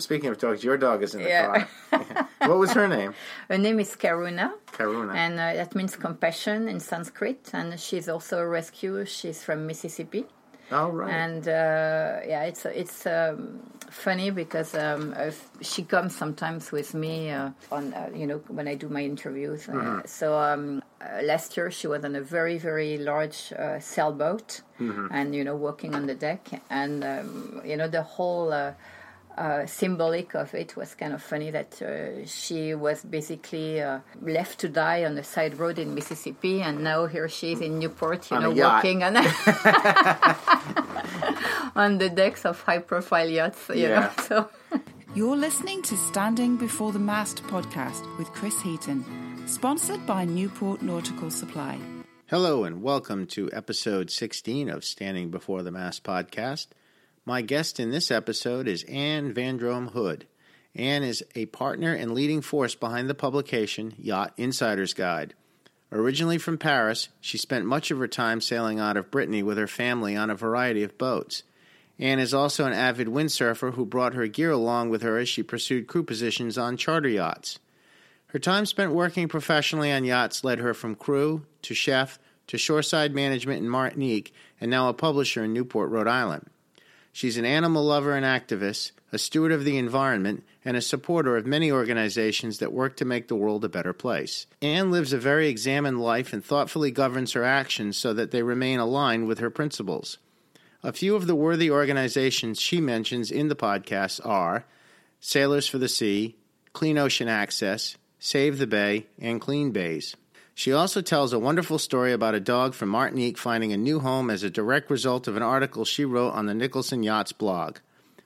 speaking of dogs, your dog is in the Yeah. car. what was her name? Her name is Karuna, Karuna. and uh, that means compassion in Sanskrit. And she's also a rescue. She's from Mississippi. oh, right. and uh, yeah, it's it's um, funny because um, she comes sometimes with me uh, on uh, you know when I do my interviews. Uh, so um, uh, last year she was on a very very large uh, sailboat, and you know working on the deck, and um, you know the whole. Uh, symbolic of it was kind of funny that uh, she was basically uh, left to die on the side road in Mississippi, and now here she is in Newport, you On know, walking on on the decks of high-profile yachts. You Yeah. know, so You're listening to Standing Before the Mast podcast with Chris Heaton, sponsored by Newport Nautical Supply. Hello, and welcome to episode 16 of Standing Before the Mast podcast. My guest in this episode is Anne Vandrome Hood. Anne is a partner and leading force behind the publication Yacht Insider's Guide. Originally from Paris, she spent much of her time sailing out of Brittany with her family on a variety of boats. Anne is also an avid windsurfer who brought her gear along with her as she pursued crew positions on charter yachts. Her time spent working professionally on yachts led her from crew to chef to shoreside management in Martinique and now a publisher in Newport, Rhode Island. She's an animal lover and activist, a steward of the environment, and a supporter of many organizations that work to make the world a better place. Anne lives a very examined life and thoughtfully governs her actions so that they remain aligned with her principles. A few of the worthy organizations she mentions in the podcast are Sailors for the Sea, Clean Ocean Access, Save the Bay, and Clean Bays. She also tells a wonderful story about a dog from Martinique finding a new home as a direct result of an article she wrote on the Nicholson Yachts blog.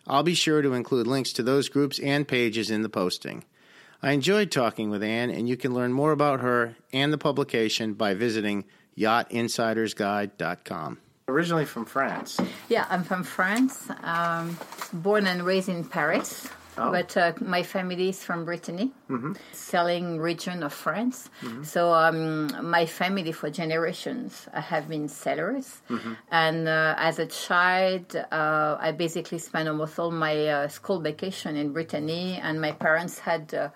I'll be sure to include links to those groups and pages in the posting. I enjoyed talking with Anne, and you can learn more about her and the publication by visiting yachtinsidersguide.com. Originally from France. yeah, I'm from France, um, born and raised in Paris. Oh. But uh, my family is from Brittany, selling region of France. So um, my family for generations have been sailors, and uh, as a child, uh, I basically spent almost all my uh, school vacation in Brittany, and my parents had uh,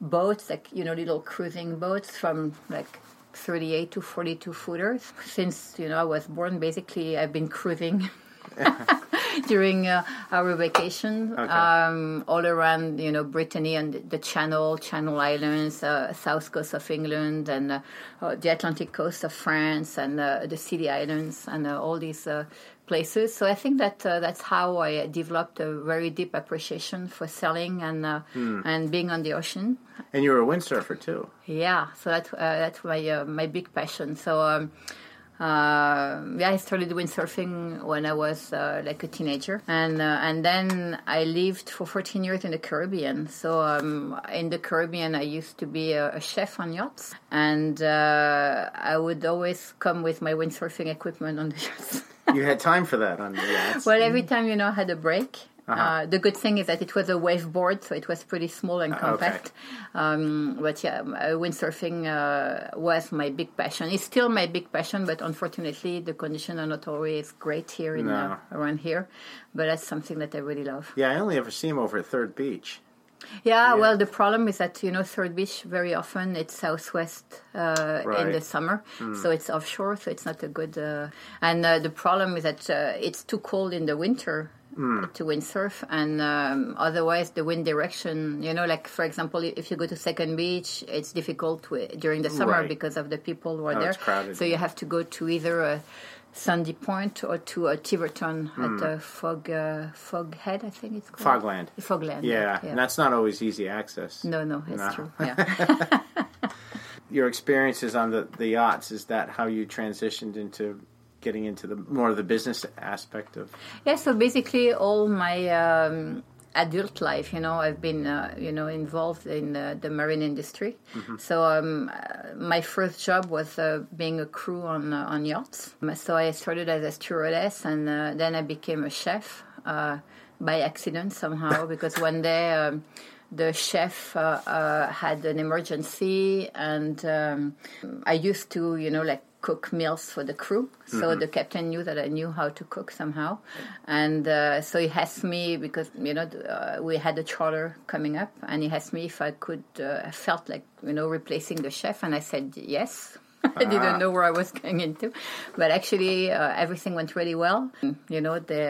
boats, like you know, little cruising boats from like 38 to 42 footers. Since you know I was born, basically I've been cruising. during uh, our vacation um, all around you know Brittany and the Channel, Channel Islands, uh, south coast of England, and uh, uh, the Atlantic coast of France, and uh, the Scilly Islands, and uh, all these uh, places. So I think that uh, that's how I developed a very deep appreciation for sailing and uh, and being on the ocean. And you were a windsurfer too. Yeah, so that's uh, that's my uh, my big passion. So um, uh, yeah, I started windsurfing when I was uh, like a teenager, and uh, and then I lived for 14 years in the Caribbean. So um, in the Caribbean, I used to be a, a chef on yachts, and uh, I would always come with my windsurfing equipment on the yachts. You had time for that on the yachts. well, every time you know I had a break. Uh the good thing is that it was a wave board, so it was pretty small and compact. Um, but yeah, uh, windsurfing uh, was my big passion. It's still my big passion, but unfortunately, the conditions are not always great here in uh, around here. But that's something that I really love. yeah, I only ever see him over at Third Beach. Yeah, well, the problem is that you know Third Beach very often it's southwest uh, in the summer, so it's offshore, so it's not a good. Uh, and uh, the problem is that uh, it's too cold in the winter. To windsurf, and um, otherwise the wind direction, you know, like for example, if you go to Second Beach, it's difficult during the summer Right. because of the people who are Oh, there. it's crowded, So you have to go to either a Sandy Point or to a Tiverton at uh, Fog uh, Fog Head, I think it's called Fogland. Fogland. Yeah, and that's not always easy access. No, no, it's No. true. Yeah. Your experiences on the, the yachts, is that how you transitioned into getting into the more of the business aspect of yeah, so basically all my um, adult life, you know, I've been, uh, you know, involved in uh, the marine industry. So um, uh, my first job was uh, being a crew on uh, on yachts. So I started as a stewardess, and uh, then I became a chef uh, by accident somehow because one day. Um, the chef uh, uh, had an emergency, and um, I used to, you know, like cook meals for the crew. So the captain knew that I knew how to cook somehow, and uh, so he asked me because you know uh, we had a charter coming up, and he asked me if I could. Uh, I felt like you know replacing the chef, and I said yes. I didn't know where I was going into, but actually uh, everything went really well. You know they.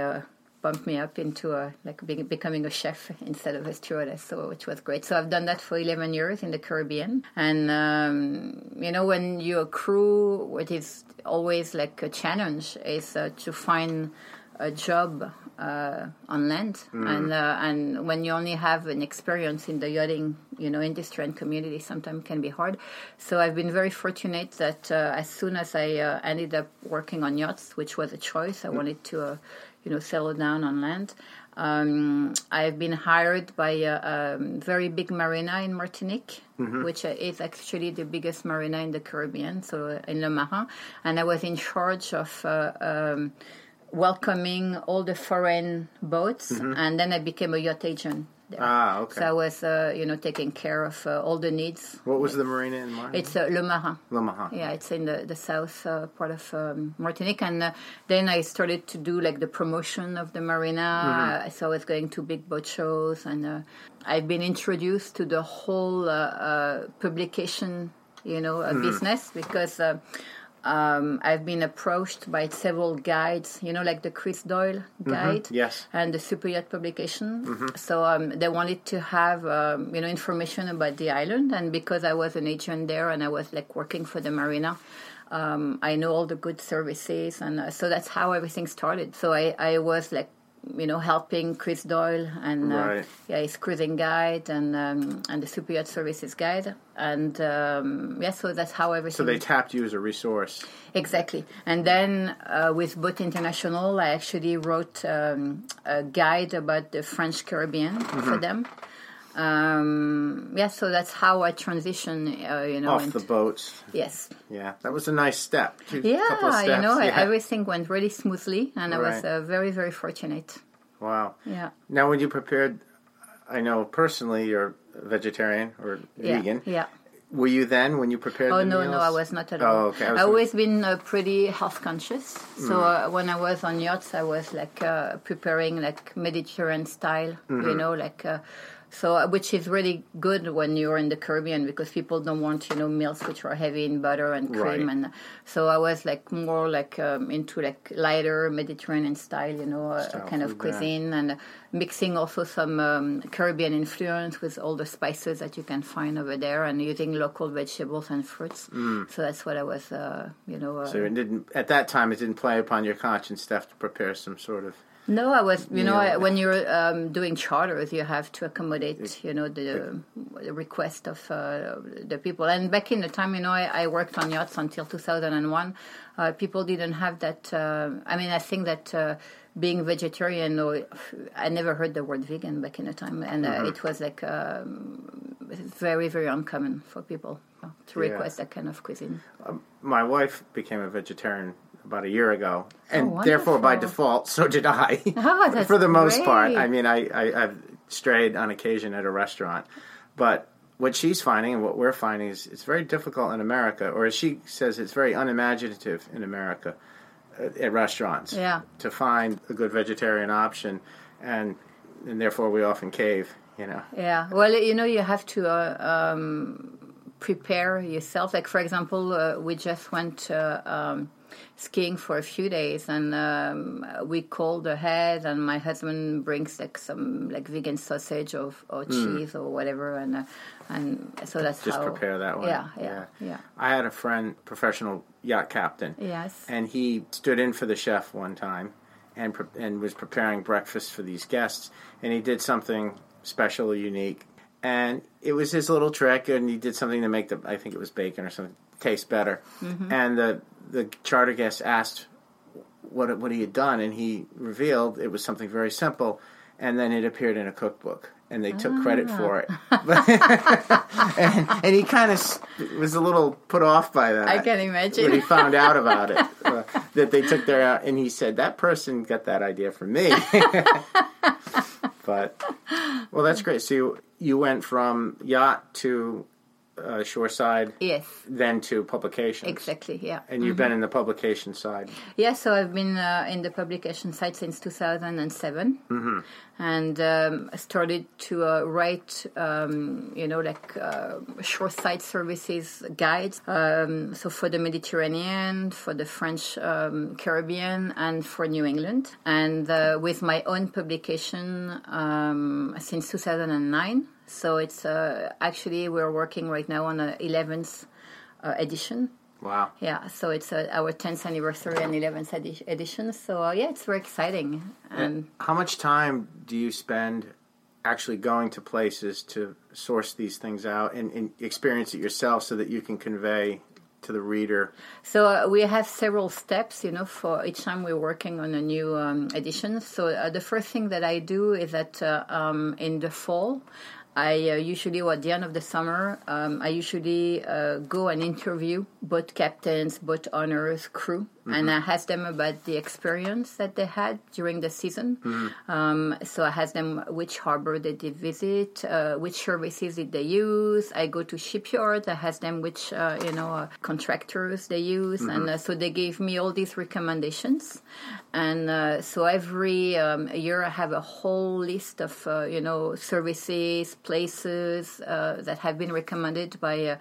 Bumped me up into a, like being, becoming a chef instead of a stewardess, so which was great. So I've done that for 11 years in the Caribbean, and um, you know when you're a crew, what is always like a challenge is uh, to find a job uh, on land, and uh, and when you only have an experience in the yachting, you know, industry and community, sometimes can be hard. So I've been very fortunate that uh, as soon as I uh, ended up working on yachts, which was a choice, I wanted to, uh, you know, settle down on land. Um, I've been hired by a, um very big marina in Martinique, which uh, is actually the biggest marina in the Caribbean, so in Le Marin, and I was in charge of. Uh, um, welcoming all the foreign boats, and then I became a yacht agent. There. Ah, okay. So I was, uh, you know, taking care of uh, all the needs. What was the marina in mind? It's uh, Le Marin. Le Marin. Yeah, it's in the, the south uh, part of um, Martinique. And uh, then I started to do like the promotion of the marina. Uh, so I was going to big boat shows. And uh, I've been introduced to the whole publication, you know, uh, business because. Um, I've been approached by several guides, you know, like the Chris Doyle guide Yes. and the Super Yacht publication. So um, they wanted to have um, you know information about the island, and because I was an agent there and I was like working for the marina, um, I know all the good services, and uh, so that's how everything started. So I, I was like you know helping Chris Doyle and uh, yeah his cruising guide and um, and the Super Yacht Services guide, and um, yeah, so that's how everything. So they tapped you as a resource. Exactly. And then uh, with Boat International, I actually wrote um, a guide about the French Caribbean Mm-hmm. for them. Um, yeah, so that's how I transition, uh, you know. Off into- the boats. yes. Yeah, that was a nice step. Two- couple of Yeah, you know, yeah. everything went really smoothly, and I was uh, very, very fortunate. Wow. Yeah. Now, when you prepared, I know personally you're vegetarian or Yeah. vegan. Yeah. Were you then when you prepared? Oh the no, meals? no, I was not at Oh, all. okay. I was I've always been uh, pretty health conscious. So Mm. uh, when I was on yachts, I was like uh, preparing like Mediterranean style, you Mm-hmm. know, like. Uh, so, uh, which is really good when you're in the Caribbean because people don't want, you know, meals which are heavy in butter and cream, Right. and so I was like more like um, into like lighter Mediterranean style, you know, uh, kind of cuisine, and mixing also some um, Caribbean influence with all the spices that you can find over there, and using local vegetables and fruits. So that's what I was, uh, you know. Uh, Mm. So it didn't at that time. It didn't play upon your conscience stuff to prepare some sort of. No, I was, you know, Yeah. I, when you're um, doing charters, you have to accommodate, you know, the, the request of uh, the people. And back in the time, you know, I, I worked on yachts until 2001. Uh, people didn't have that. Uh, I mean, I think that. Uh, being vegetarian, or I never heard the word vegan back in the time, and uh, Mm-hmm. it was like um, very, very uncommon for people to Yeah. request that kind of cuisine. My wife became a vegetarian about a year ago, and Oh, therefore by default, so did I. Oh, For the most part. I mean, I, I I've strayed on occasion at a restaurant, but what she's finding and what we're finding is it's very difficult in America, or as she says, it's very unimaginative in America uh, at restaurants. Yeah. to find a good vegetarian option, and and therefore we often cave. You know. Yeah, well, you know, you have to uh, um, prepare yourself. Like, for example, uh, we just went uh, um, skiing for a few days, and um, we called ahead, and my husband brings like some like vegan sausage or, or cheese or whatever, and uh, and so that's Just how prepare that way. Yeah, yeah, yeah. I had a friend, professional yacht captain. Yes. And he stood in for the chef one time, and pre- and was preparing breakfast for these guests, and he did something special or unique, and it was his little trick, and he did something to make the I think it was bacon or something taste better, Mm-hmm. and the the charter guest asked what what he had done, and he revealed it was something very simple, and then it appeared in a cookbook, and they took credit for it, and, and he kind of was a little put off by that. I can imagine when he found out about it, uh, that they took their uh, and he said that person got that idea from me. but well, that's great. So you, you went from yacht to uh, shoreside, Yes, then to publications. exactly. Yeah. And you've been in the publication side. Yeah, so I've been uh, in the publication side since 2007, mm-hmm. and um, I started to uh, write, um, you know, like uh, shoreside services guides. Um, so for the Mediterranean, for the French um, Caribbean, and for New England, and uh, with my own publication um, since 2009. So it's uh, actually we're working right now on the 11th uh, edition. Wow. Yeah, so it's uh, our 10th anniversary and 11th edi- edition. So uh, yeah, it's very exciting. And How much time do you spend actually going to places to source these things out and, and experience it yourself so that you can convey to the reader? so uh, we have several steps, you know, for each time we're working on a new um, edition. So uh, the first thing that I do is that uh, um, in the fall, I uh, usually, or at the end of the summer, um, I usually uh, go and interview boat captains, boat owners, crew, and I ask them about the experience that they had during the season. Um, so I ask them which harbor did they visit, uh, which services did they use. I go to shipyards. I ask them which, uh, you know, uh, contractors they use, and uh, so they gave me all these recommendations. And uh, so every um, year I have a whole list of, uh, you know, services, places uh, that have been recommended by. Uh,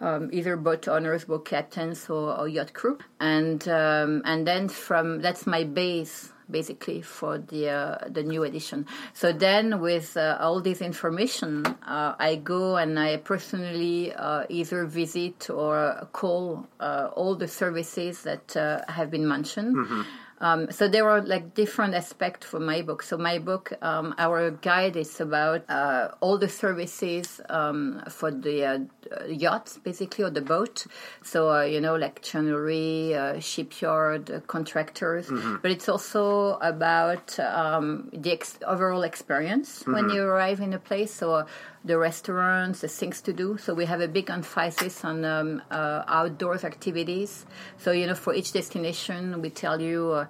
um, either boat owners, boat captains, or, or yacht crew, and um, and then from that's my base basically for the uh, the new edition. So then with uh, all this information, I go and I personally either visit or call all the services that have been mentioned. Um, so there are like different aspects for my book. So my book, um, our guide is about uh, all the services um, for the uh, yacht, basically, or the boat. So uh, you know, like joinery, uh, shipyard, uh, contractors. But it's also about um, the ex- overall experience when you arrive in a place. So. The restaurants, the things to do. So we have a big emphasis on um, uh, outdoors activities. So you know, for each destination, we tell you. Uh,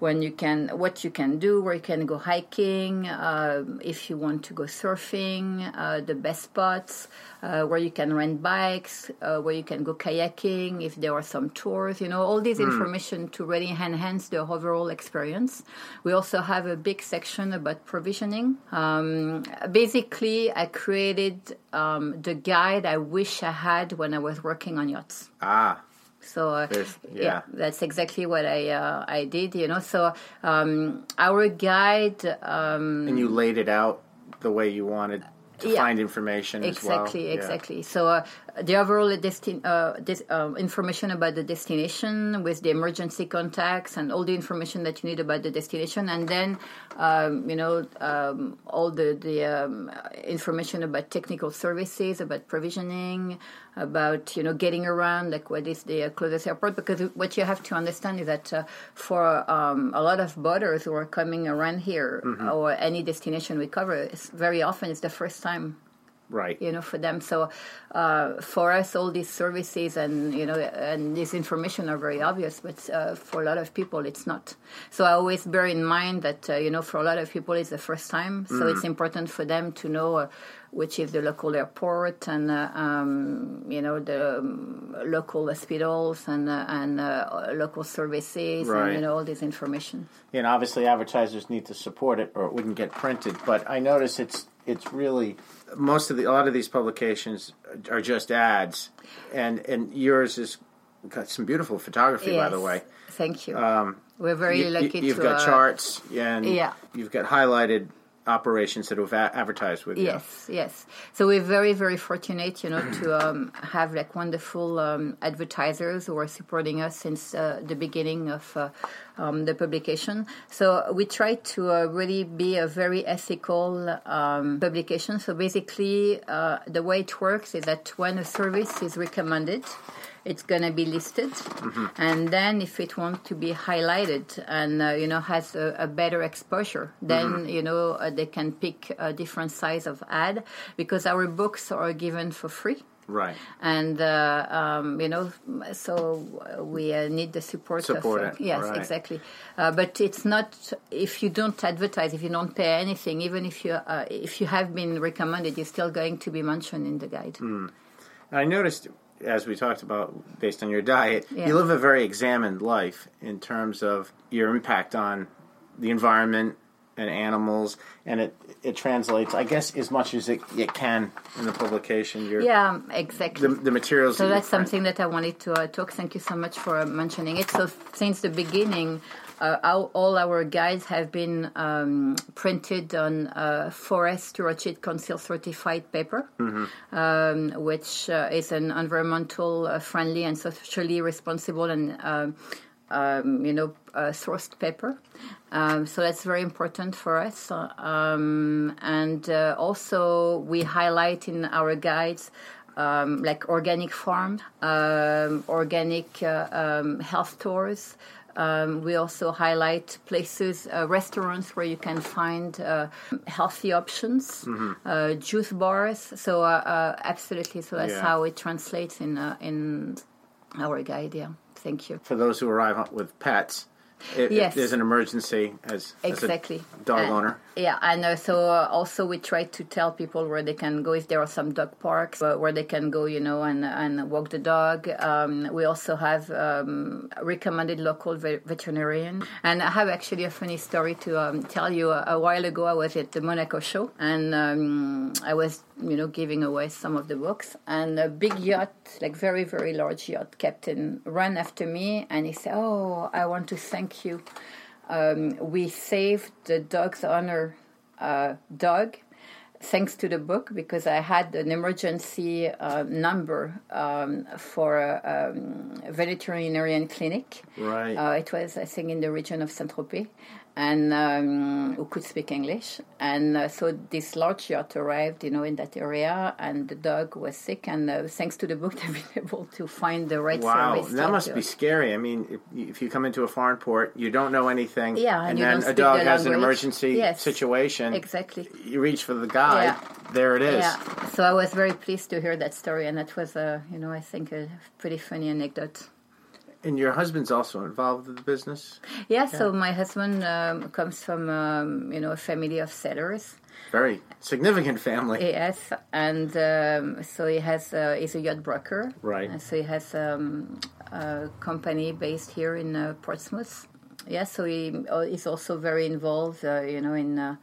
when you can, what you can do, where you can go hiking, uh, if you want to go surfing, uh, the best spots, uh, where you can rent bikes, uh, where you can go kayaking, if there are some tours, you know, all this information to really enhance the overall experience. We also have a big section about provisioning. Um, basically, I created um, the guide I wish I had when I was working on yachts. Ah, So uh, yeah. yeah. that's exactly what I uh, I did. You know, so um, our guide um, and you laid it out the way you wanted to Yeah. find information as well. exactly Yeah. exactly. So uh, the overall destin- uh, this, uh, information about the destination with the emergency contacts and all the information that you need about the destination, and then um, you know um, all the the um, information about technical services, about provisioning, about you know getting around, like what is the closest airport. Because what you have to understand is that uh, for um, a lot of boaters who are coming around here or any destination we cover, it's very often it's the first time Right. you know for them so uh, for us all these services and you know and this information are very obvious but uh, for a lot of people it's not so i always bear in mind that uh, you know for a lot of people it's the first time so it's important for them to know uh, which is the local airport and uh, um, you know the um, local hospitals and uh, and uh, local services Right. and you know all this information And obviously, advertisers need to support it, or it wouldn't get printed. But I notice it's it's really most of the a lot of these publications are just ads, and and yours is got some beautiful photography, by the way. thank you we're very You- lucky you, have got uh, charts, and yeah. you've got highlighted operations that we've a- advertised with you. Yes, yes. So we're very, very fortunate, you know, to um, have like wonderful um, advertisers who are supporting us since uh, the beginning of uh, um, the publication. So we try to uh, really be a very ethical um, publication. So basically, uh, the way it works is that when a service is recommended, it's going to be listed. And then if it wants to be highlighted and uh, you know has a, a better exposure then you know uh, they can pick a different size of ad because our books are given for free. Right. and uh, um, you know so we uh, need the support, Support of it, yes right. exactly. Uh, but it's not if you don't advertise if you don't pay anything even if you uh, if you have been recommended you're still going to be mentioned in the guide. Hmm. I noticed, as we talked about, based on your diet, Yeah. you live a very examined life in terms of your impact on the environment and animals, and it it translates, I guess, as much as it, it can in the publication. Your, Yeah, exactly. The, the materials. So that that's something that I wanted to uh, talk. Thank you so much for mentioning it. So since the beginning, uh, our, all our guides have been um, printed on uh, Forest Stewardship Council certified paper, um, which uh, is an environmental uh, friendly and socially responsible and um, um, you know uh, sourced paper. Um, so that's very important for us. Um, and uh, also we highlight in our guides um, like organic farm, um, organic uh, um, health stores. Um, we also highlight places, uh, restaurants where you can find uh, healthy options, uh, juice bars. So uh, uh, absolutely, so that's Yeah. how it translates in uh, in our guide. Yeah, thank you. for those who arrive with pets. If, Yes. if there's an emergency as, as Exactly. a dog And- owner. Yeah, and uh, so uh, also we try to tell people where they can go if there are some dog parks uh, where they can go, you know, and and walk the dog. Um, we also have um, recommended local ve- veterinarian, and I have actually a funny story to um, tell you. A, a while ago, I was at the Monaco show, and um, I was, you know, giving away some of the books, and a big yacht, like very very large yacht captain, ran after me, and he said, "Oh, I want to thank you." um, we saved the dog's owner uh, dog thanks to the book because I had an emergency uh, number um, for a um, veterinarian clinic. Right. Uh, it was, I think, in the region of Saint Tropez, and um, who could speak English. And uh, so this large yacht arrived, you know, in that area, and the dog was sick. And uh, thanks to the book, they've been able to find the right Wow, service. that must be scary. I mean, if, if you come into a foreign port, you don't know anything, Yeah, and and then a dog has an emergency Yes. situation. Exactly. You reach for the guide. Yeah. There it is. Yeah, so I was very pleased to hear that story, and that was, a, you know, I think a pretty funny anecdote. And your husband's also involved in the business. Yeah, so my husband um, comes from, um, you know, a family of sailors. Very significant family. Yes, and um, so he has, uh, he's a yacht broker. Right. And so he has um, a company based here in uh, Portsmouth. Yeah, so he uh, is also very involved, uh, you know, in uh,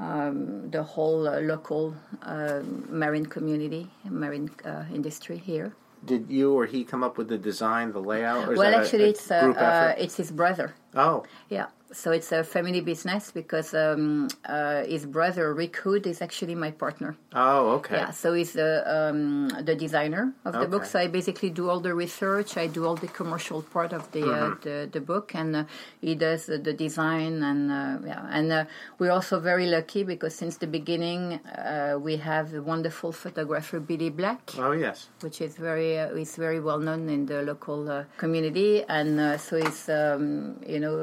um, the whole uh, local uh, marine community, marine uh, industry here. Did you or he come up with the design, the layout? Well, actually, it's uh, uh, it's his brother. oh, Yeah, so it's a family business because um, uh, his brother Rick Hood is actually my partner. oh, okay. Yeah, so he's the um, the designer of the book. So I basically do all the research. I do all the commercial part of the uh, Mm-hmm. the, the book, and uh, he does the, the design. And uh, yeah, and uh, we're also very lucky because since the beginning uh, we have a wonderful photographer Billy Black Oh, yes. which is very uh, is very well known in the local uh, community, and uh, so it's um, you know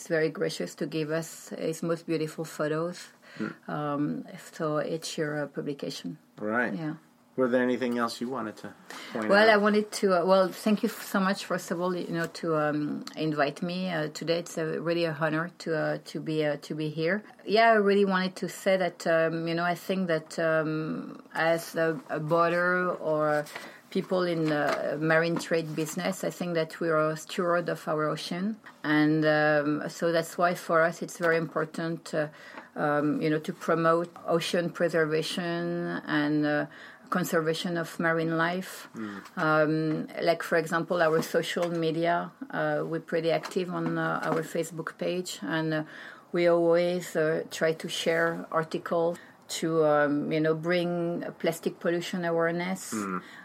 it's very gracious to give us his most beautiful photos. Um, so it's your uh, publication. Right. Yeah. Were there anything else you wanted to point Well, I wanted to. Uh, well, thank you so much, first of all, you know, to um, invite me uh, today. It's a, really a honor to uh, to be uh, to be here. Yeah, I really wanted to say that um, you know I think that um, as a, a border or people in the marine trade business, I think that we are a steward of our ocean, and um, so that's why for us it's very important, uh, um, you know, to promote ocean preservation and. Uh, conservation of marine life. Um, like, for example, our social media, uh, we're pretty active on uh, our Facebook page, and uh, we always uh, try to share articles to, um, you know, bring plastic pollution awareness.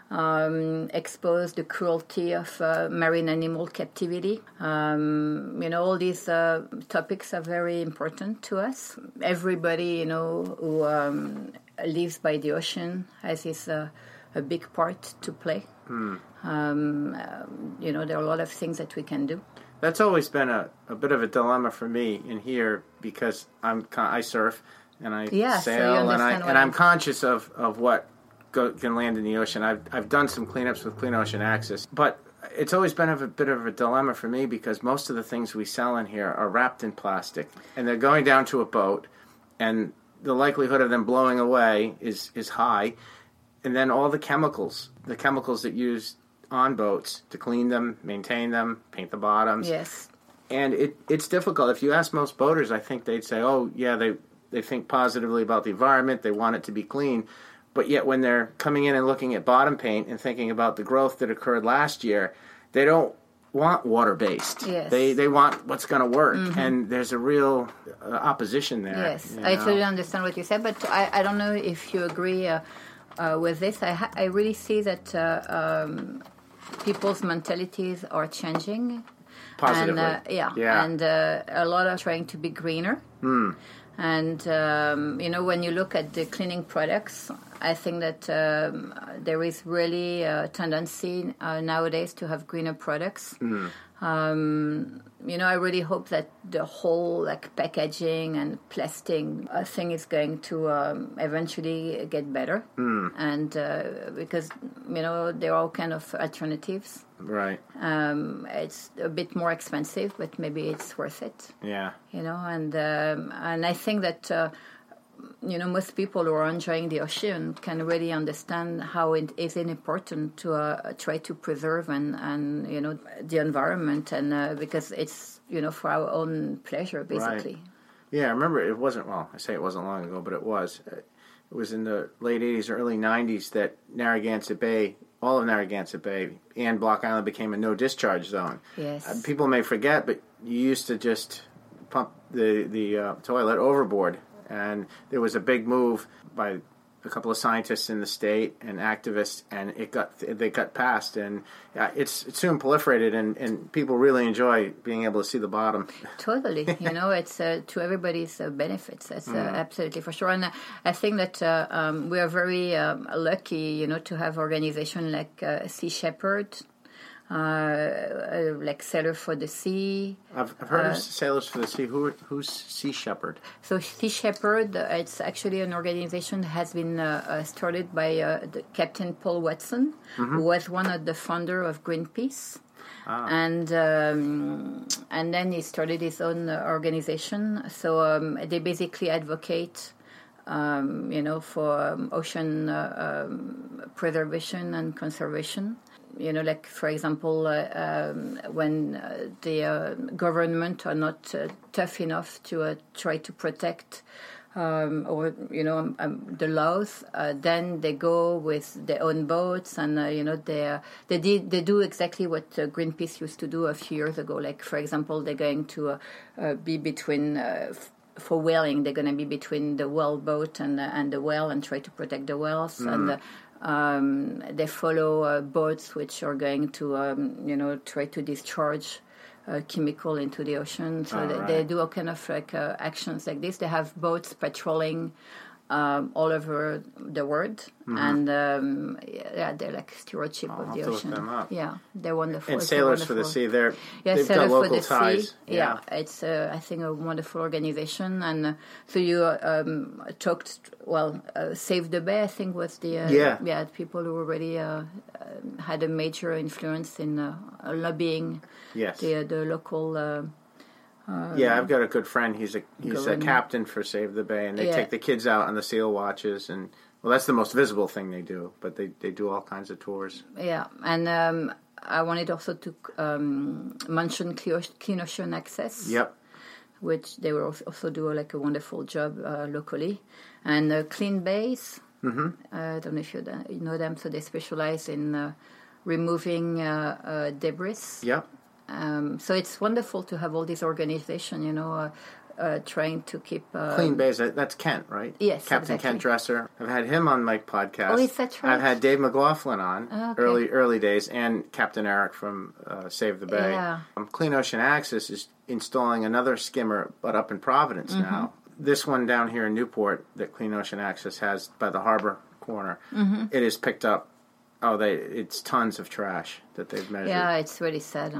Um, expose the cruelty of uh, marine animal captivity. Um, you know, all these uh, topics are very important to us. Everybody, you know, who um, lives by the ocean has his, uh, a big part to play. Um, um, you know, there are a lot of things that we can do. That's always been a, a bit of a dilemma for me in here because I'm I surf and I Yeah, so sail and I and I'm I'm- conscious of, of what go, can land in the ocean. I've I've done some cleanups with Clean Ocean Access, but it's always been a bit of a dilemma for me because most of the things we sell in here are wrapped in plastic and they're going down to a boat and the likelihood of them blowing away is is high and then all the chemicals, the chemicals that used on boats to clean them, maintain them, paint the bottoms. Yes. And it, it's difficult. If you ask most boaters, I think they'd say, "Oh, yeah, they they think positively about the environment. They want it to be clean." But yet, when they're coming in and looking at bottom paint and thinking about the growth that occurred last year, they don't want water based. Yes. They they want what's going to work, and there's a real uh, opposition there. Yes, you I totally understand what you said, but I, I don't know if you agree uh, uh, with this. I, ha- I really see that uh, um, people's mentalities are changing. Positively. And, uh, yeah, Yeah. and uh, a lot are trying to be greener. And um, you know, when you look at the cleaning products, I think that um, there is really a tendency uh, nowadays to have greener products. Um, you know, I really hope that the whole like packaging and plastic uh, thing is going to um, eventually get better, and uh, because you know there are all kind of alternatives. right. Um, it's a bit more expensive, but maybe it's worth it Yeah. you know and um, and I think that uh, you know most people who are enjoying the ocean can really understand how it is important to uh, try to preserve and and you know the environment and uh, because it's you know for our own pleasure basically Yeah, I remember it wasn't well. I say it wasn't long ago, but it was. It was in the late '80s, early '90s that Narragansett Bay, all of Narragansett Bay, and Block Island became a no discharge zone. Yes. Uh, people may forget, but you used to just pump the the uh, toilet overboard, and there was a big move by a couple of scientists in the state and activists, and it got they got passed, and it's it soon proliferated, and, and people really enjoy being able to see the bottom. totally you know it's uh, to everybody's uh, benefits that's uh, absolutely for sure. And uh, i think that uh, um, we are very um, lucky you know to have organizations like uh, sea shepherd uh, uh, like sailor for the sea I've, I've heard of Sailors for the Sea. Who who's Sea Shepherd? So Sea Shepherd, uh, it's actually an organization that has been uh, uh, started by uh, the Captain Paul Watson, who was one of the founder of Greenpeace. And um, and then he started his own uh, organization. So um, they basically advocate, um, you know, for um, ocean uh, um, preservation and conservation you know, like for example, uh, um, when uh, the uh, government are not uh, tough enough to uh, try to protect. Um, or you know um, the laws, uh, then they go with their own boats, and uh, you know they uh, they did they do exactly what uh, Greenpeace used to do a few years ago. Like for example, they're going to uh, uh, be between uh, f- for whaling, they're going to be between the whale boat and and the whale and try to protect the whales and. Um, they follow uh, boats which are going to, um, you know, try to discharge uh, chemical into the ocean. So they, right. they do all kind of like uh, actions like this. They have boats patrolling um, all over the world, and um, yeah, they're like stewardship Mm-hmm. I'll of the ocean. Yeah, they're wonderful. And It's Sailors for the Sea. They're yeah, they've Sailor got for the ties. Sea. Yeah, it's uh, I think a wonderful organization, and uh, so you um, talked well. Uh, Save the Bay, I think, was the uh, Yeah. yeah people who already uh, um had a major influence in uh, lobbying Yes. the the local. Uh, yeah, I've got a good friend. He's a he's a captain for Save the Bay, and they Yeah. take the kids out on the seal watches, and well, that's the most visible thing they do. But they they do all kinds of tours. yeah, and um, I wanted also to um, mention Clean Ocean- Access. Yep. which they will also- do like a wonderful job uh, locally. And uh, Clean Bays, mm-hmm. uh, I don't know if you, you know them, so they specialize in uh, removing uh, uh, debris. Yep. Um, so it's wonderful to have all these organizations, you know, uh, uh, trying to keep uh, Clean Bays. That's Kent, right? Yes, Captain exactly. Kent Dresser. I've had him on my podcast. Oh, is that right? I've had Dave McLaughlin on Oh, okay. early early days, and Captain Eric from uh, Save the Bay. Yeah. Um, Clean Ocean Access is installing another skimmer, but up in Providence Mm-hmm. now. This one down here in Newport that Clean Ocean Access has by the harbor corner, Mm-hmm. it is picked up. Oh, they it's tons of trash that they've measured. Yeah, it's really sad.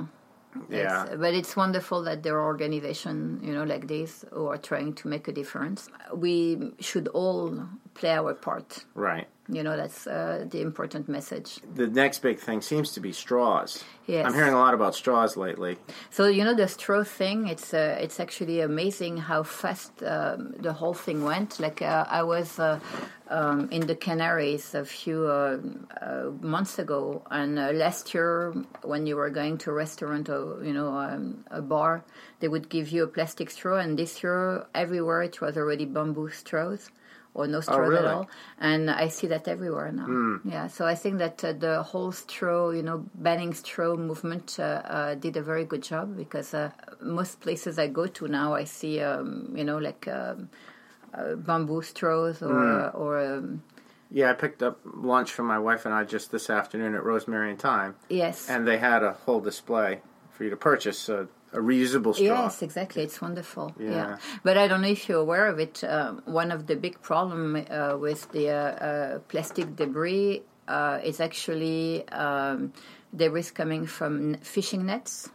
Yeah. It's- but it's wonderful that there are organizations, you know, like this who are trying to make a difference. We should all play our part. Right. You know, that's uh, the important message. The next big thing seems to be straws. Yes. I'm hearing a lot about straws lately. So you know the straw thing. It's uh, it's actually amazing how fast um, the whole thing went. Like uh, I was uh, um, in the Canaries a few uh, uh, months ago, and uh, last year when you were going to a restaurant or you know um, a bar, they would give you a plastic straw, and this year everywhere it was already bamboo straws or no straws really? at all. And I see that everywhere now. Yeah, so I think that uh, the whole straw, you know, banning straw movement uh, uh, did a very good job because uh, most places I go to now, I see, um, you know, like um, uh, bamboo straws or or um, Yeah, I picked up lunch for my wife and I just this afternoon at Rosemary and Thyme, yes. and they had a whole display for you to purchase a reusable straw. Yes, exactly. It's wonderful. Yeah. Yeah. But I don't know if you're aware of it. Um, one of the big problem uh, with the uh, uh, plastic debris uh, is actually um, debris coming from fishing nets.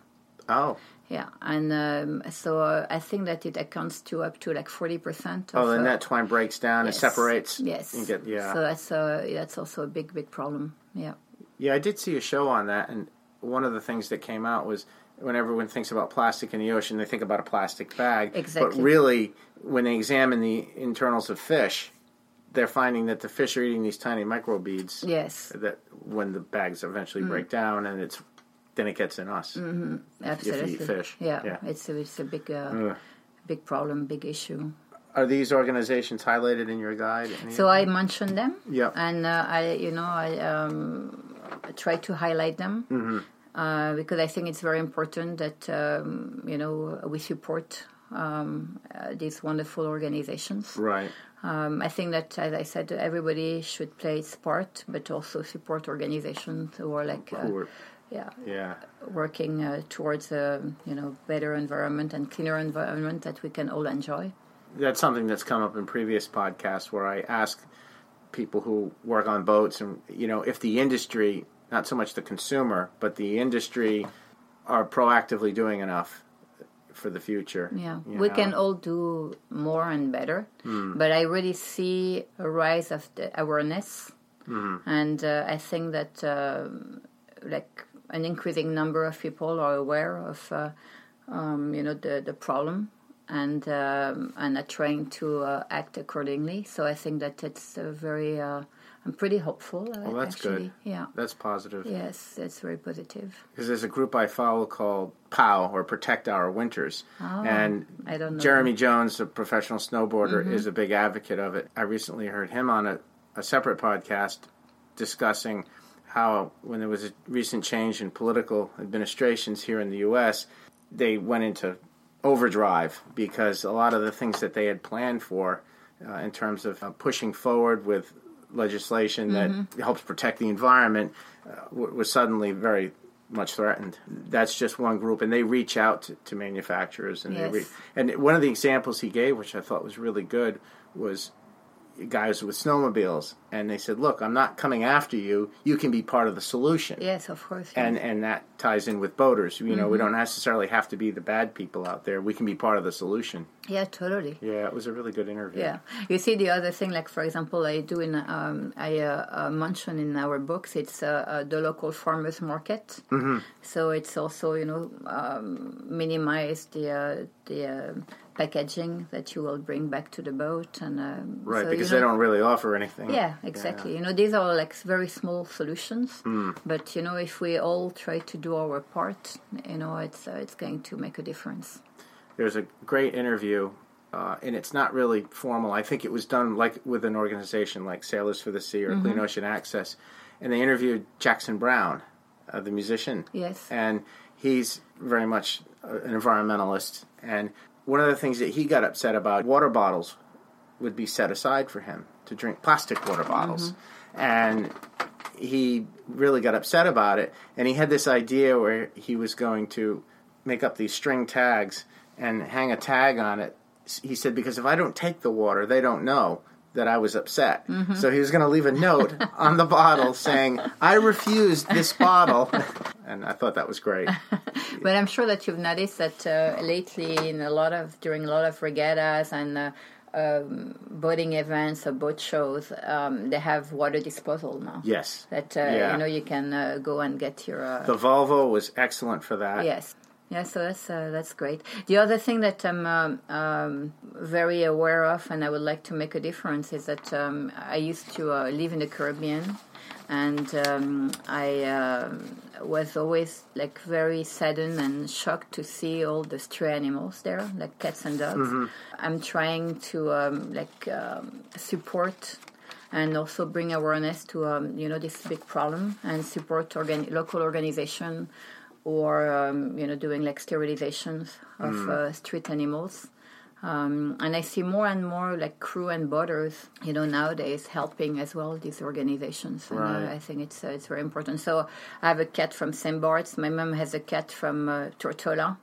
Oh, Yeah, and um, so uh, I think that it accounts to up to like forty percent. oh, the net twine breaks down and yes. separates. Yes. You get yeah. So that's uh, that's also a big big problem. Yeah. Yeah, I did see a show on that, and one of the things that came out was when everyone thinks about plastic in the ocean, they think about a plastic bag. Exactly. But really, when they examine the internals of fish, they're finding that the fish are eating these tiny microbeads. Yes. That when the bags eventually break Mm. down, and it's then it gets in us. Absolutely. If you eat fish. Yeah. Yeah. It's a, it's a big uh, big problem, big issue. Are these organizations highlighted in your guide? Any So I mentioned them. Yep. And uh, I, you know, I um, try to highlight them Mm-hmm. Uh, because I think it's very important that um, you know we support um, uh, these wonderful organizations. right. Um, I think that, as I said, everybody should play its part, but also support organizations who are like, uh, yeah, yeah. working uh, towards a you know better environment and cleaner environment that we can all enjoy. that's something that's come up in previous podcasts where I ask people who work on boats and you know if the industry not so much the consumer but the industry are proactively doing enough for the future Yeah, we know? can all do more and better, but I really see a rise of the awareness, and uh, I think that um like an increasing number of people are aware of uh, um, you know the the problem and um, and are trying to uh, act accordingly. So I think that it's a very uh, I'm pretty hopeful. Well that's actually. good Yeah. that's positive Yes, that's very positive. because there's a group I follow called POW or Protect Our Winters, and I don't know. Jeremy Jones, a professional snowboarder, is a big advocate of it. I recently heard him on a, a separate podcast discussing how when there was a recent change in political administrations here in the U.S., they went into overdrive because a lot of the things that they had planned for uh, in terms of uh, pushing forward with legislation that helps protect the environment uh, w- was suddenly very much threatened. That's just one group, and they reach out to, to manufacturers, and Yes. they re- and one of the examples he gave, which I thought was really good, was guys with snowmobiles, and they said, "Look, I'm not coming after you. You can be part of the solution." Yes, of course. And and that ties in with boaters. You know, we Mm-hmm. don't necessarily have to be the bad people out there. We can be part of the solution. yeah, totally. Yeah, it was a really good interview. Yeah, you see the other thing, like for example, I do in um, I uh, uh, mention in our books, it's uh, uh, the local farmers market. Mm-hmm. So it's also you know um, minimize the uh, the uh, packaging that you will bring back to the boat, and um, Right, so, because you they don't really offer anything. Yeah, exactly. You know, these are like very small solutions, Hmm. but you know, if we all try to do our part, you know, it's uh, it's going to make a difference. There's a great interview, uh, and it's not really formal. I think it was done like with an organization like Sailors for the Sea or Mm-hmm. Clean Ocean Access, and they interviewed Jackson Browne, uh, the musician. Yes. and he's very much uh, an environmentalist. And one of the things that he got upset about, water bottles would be set aside for him to drink plastic water bottles, mm-hmm. and he really got upset about it. And he had this idea where he was going to make up these string tags and hang a tag on it. He said, because if I don't take the water, they don't know that I was upset. Mm-hmm. So he was going to leave a note on the bottle saying, I refused this bottle. and I thought that was great. But I'm sure that you've noticed that uh, lately, in a lot of during a lot of regattas and uh, um, boating events or boat shows, um, they have water disposal now. Yes. That uh, Yeah. you know you can uh, go and get your uh, The Volvo was excellent for that. Yes. Yeah, so that's uh, that's great. The other thing that I'm um, um, very aware of, and I would like to make a difference, is that um, I used to uh, live in the Caribbean, and um, I um was always like very saddened and shocked to see all the stray animals there, like cats and dogs. I'm trying to um, like um, support and also bring awareness to um, you know this big problem and support organ- local organization or um, you know doing like sterilizations of uh, street animals. Um, and I see more and more like crew and boaters, you know, nowadays helping as well these organizations. And Right. uh, I think it's uh, it's very important. So I have a cat from St. Bart's. My mom has a cat from uh, Tortola.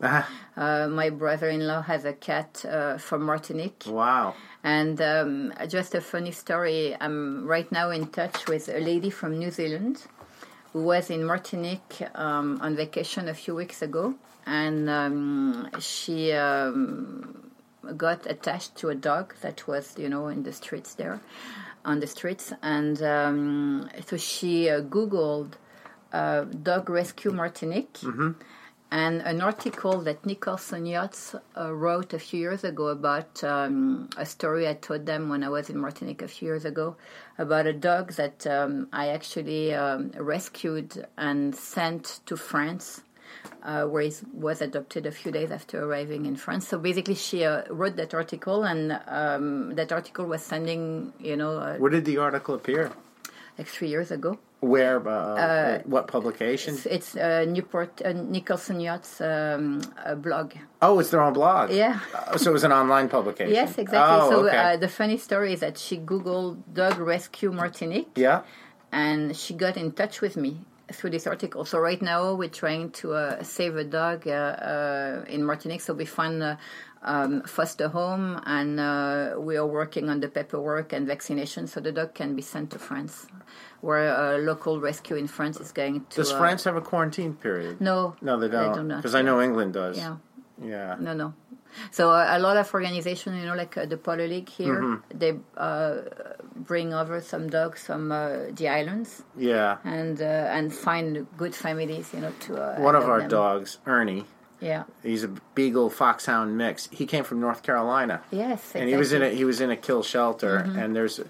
Uh, my brother-in-law has a cat uh, from Martinique. Wow. And um, just a funny story. I'm right now in touch with a lady from New Zealand who was in Martinique um, on vacation a few weeks ago, and um, she um, got attached to a dog that was, you know, in the streets there, on the streets, and um, so she uh, Googled uh, dog rescue Martinique. And an article that Nicholson Yachts uh, wrote a few years ago about um, a story I told them when I was in Martinique a few years ago about a dog that um, I actually um, rescued and sent to France, uh, where he was adopted a few days after arriving in France. So basically, she uh, wrote that article, and um, that article was sending, you know, uh, Where did the article appear? like three years ago. Where? Uh, what publication? It's, it's uh, Newport uh, Nicholson Yachts um, uh, blog. Oh, it's their own blog. Yeah. So it was an online publication. Yes, exactly. Oh, so okay. uh, the funny story is that she Googled dog rescue Martinique yeah. and she got in touch with me through this article. So right now we're trying to uh, save a dog uh, uh, in Martinique. So we find a um, foster home and uh, we are working on the paperwork and vaccination so the dog can be sent to France, where a local rescue in France is going to. Does uh, France have a quarantine period? No, No, they don't. do. Because I know England does. Yeah. Yeah. No, no. So uh, a lot of organizations, you know, like uh, the Potter League here, Mm-hmm. they uh, bring over some dogs from uh, the islands Yeah. and uh, and find good families, you know, to uh, One of our them. dogs, Ernie, Yeah. he's a beagle foxhound mix. He came from North Carolina. Yes. and he was in a he was in a kill shelter Mm-hmm. and there's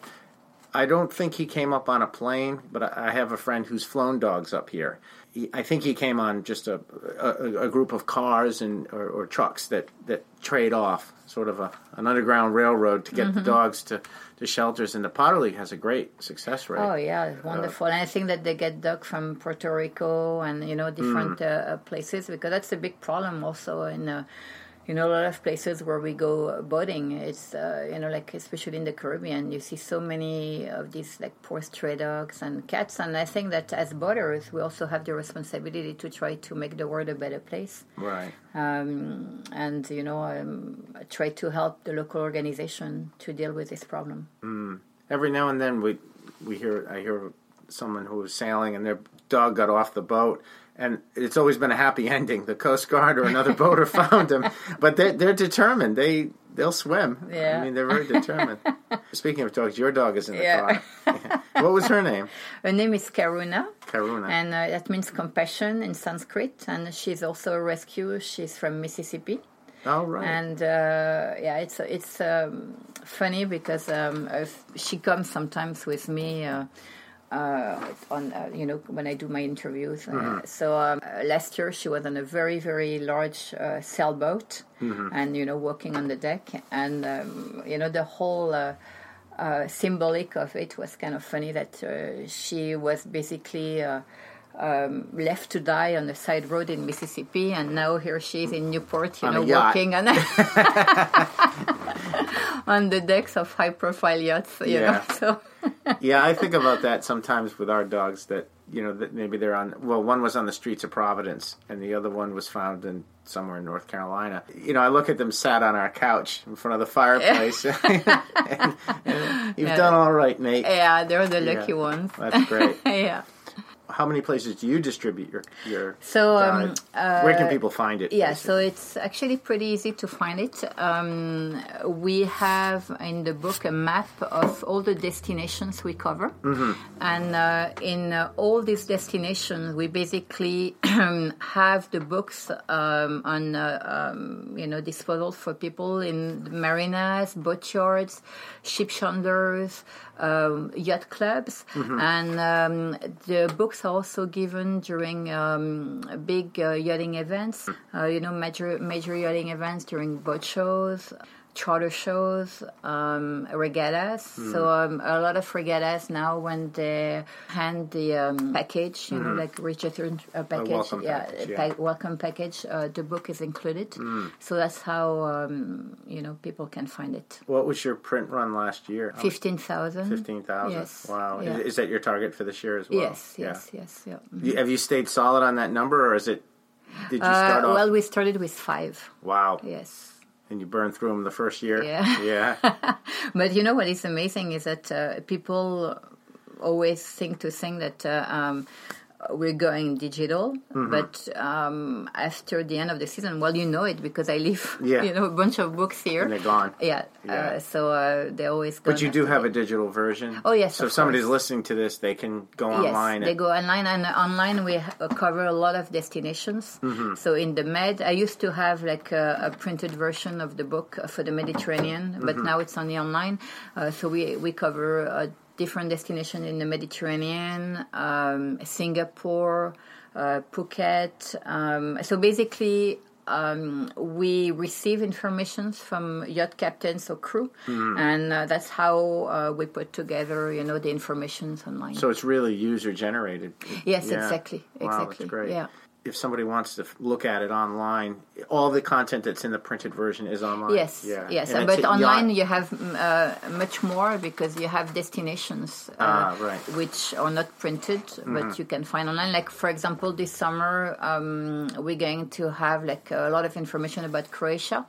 i don't think he came up on a plane but I have a friend who's flown dogs up here he, i think he came on just a a, a group of cars and or, or trucks that that trade off sort of a, an underground railroad to get Mm-hmm. the dogs to to shelters and the potter league has a great success rate Oh yeah, it's wonderful, and I think that they get dog from Puerto Rico and you know different Mm. uh, uh, places because that's a big problem also in. Uh, you know, a lot of places where we go boating, it's, uh, you know, like especially in the Caribbean, you see so many of these like poor stray dogs and cats. And I think that as boaters, we also have the responsibility to try to make the world a better place. right Um, and, you know, um, try to help the local organization to deal with this problem. every now and then we we hear I hear someone who was sailing and their dog got off the boat and it's always been a happy ending. The Coast Guard or another boater found him, but they they're determined. They they'll swim. Yeah. I mean they're very determined. Speaking of dogs, your dog is in the Yeah. car. what was her name? Her name is Karuna. Karuna. And uh, that means compassion in Sanskrit. And she's also a rescue. She's from Mississippi. oh right. And uh, yeah, it's it's um, funny because um, she comes sometimes with me. Uh, uh, on uh, you know when I do my interviews. Uh, so um, uh, last year she was on a very very large uh, sailboat, and you know walking on the deck, and um, you know the whole. Uh, uh, symbolic of it was kind of funny that uh, she was basically uh, um, left to die on the side road in Mississippi, and now here she is in Newport, you On know, working on on the decks of high-profile yachts. You Yeah. know, so yeah, I think about that sometimes with our dogs. That you know that maybe they're on. Well, one was on the streets of Providence, and the other one was found in somewhere in North Carolina. You know, I look at them sat on our couch in front of the fireplace. And- and you've Yeah. done all right, Nate. yeah, they're the Yeah. lucky ones. That's great. yeah. How many places do you distribute your your So, um, guide? where can people find it? Yeah, basically? so it's actually pretty easy to find it. Um, we have in the book a map of all the destinations we cover, and uh, in uh, all these destinations, we basically have the books um, on uh, um, you know disposal for people in marinas, boat yards, ship chandlers, um, yacht clubs, and um, the books are also given during um, big uh, yachting events. Uh, you know, major major yachting events during boat shows. Charter shows, um, regattas. So um, a lot of regattas now, when they hand the um, package, you know, like registered uh, package, welcome yeah, package, yeah. pa- welcome package, uh, the book is included. So that's how um, you know people can find it. what was your print run last year? Fifteen thousand. Fifteen thousand. Yes. Wow. Yeah. Is, is that your target for this year as well? Yes, Yeah. yes, yes, yeah. You- Have you stayed solid on that number, or is it? Did you Uh, start off? well, we started with five. wow. Yes. And you burn through them the first year. Yeah. Yeah. But you know what is amazing is that uh, people always think to think that uh, um, we're going digital, Mm-hmm. but um, after the end of the season, well, you know it because I leave, Yeah. you know, a bunch of books here. And they're gone. Yeah. Yeah. Uh, so uh, they always. But you do have a digital version. Oh, yes, So if somebody's course. listening to this, they can go Yes, online. they and- go online, and online we uh, cover a lot of destinations. Mm-hmm. So in the Med, I used to have like a, a printed version of the book for the Mediterranean, but Mm-hmm. now it's only online. Uh, so we we cover a different destinations in the Mediterranean, um, Singapore, uh, Phuket. Um, so basically. Um, we receive information from yacht captains or crew, Mm-hmm. and uh, that's how uh, we put together, you know, the information online. So it's really user generated. Yes, Yeah. exactly, Wow, exactly. that's great. Yeah. If somebody wants to look at it online, all the content that's in the printed version is online. Yes, Yeah. yes, And but online yacht- you have mm, uh, much more because you have destinations uh, Ah, right. Mm-hmm. which are not printed, but you can find online. Like for example, this summer um, we're going to have like a lot of information about Croatia.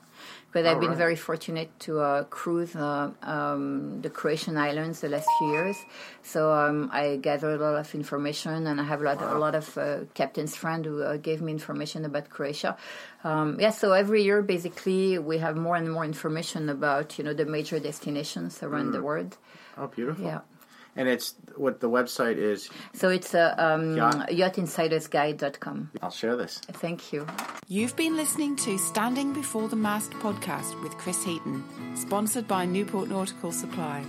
But I've been right. very fortunate to uh, cruise uh, um, the Croatian islands the last few years, so um, I gathered a lot of information, and I have a lot, a lot of uh, captain's friends who uh, gave me information about Croatia. Um, yeah, so every year basically we have more and more information about you know the major destinations around the world. Oh, beautiful. Yeah. And it's what the website is. So it's uh, um, Yacht. yachtinsidersguide.com. I'll share this. Thank you. You've been listening to Standing Before the Mast podcast with Chris Heaton, sponsored by Newport Nautical Supply.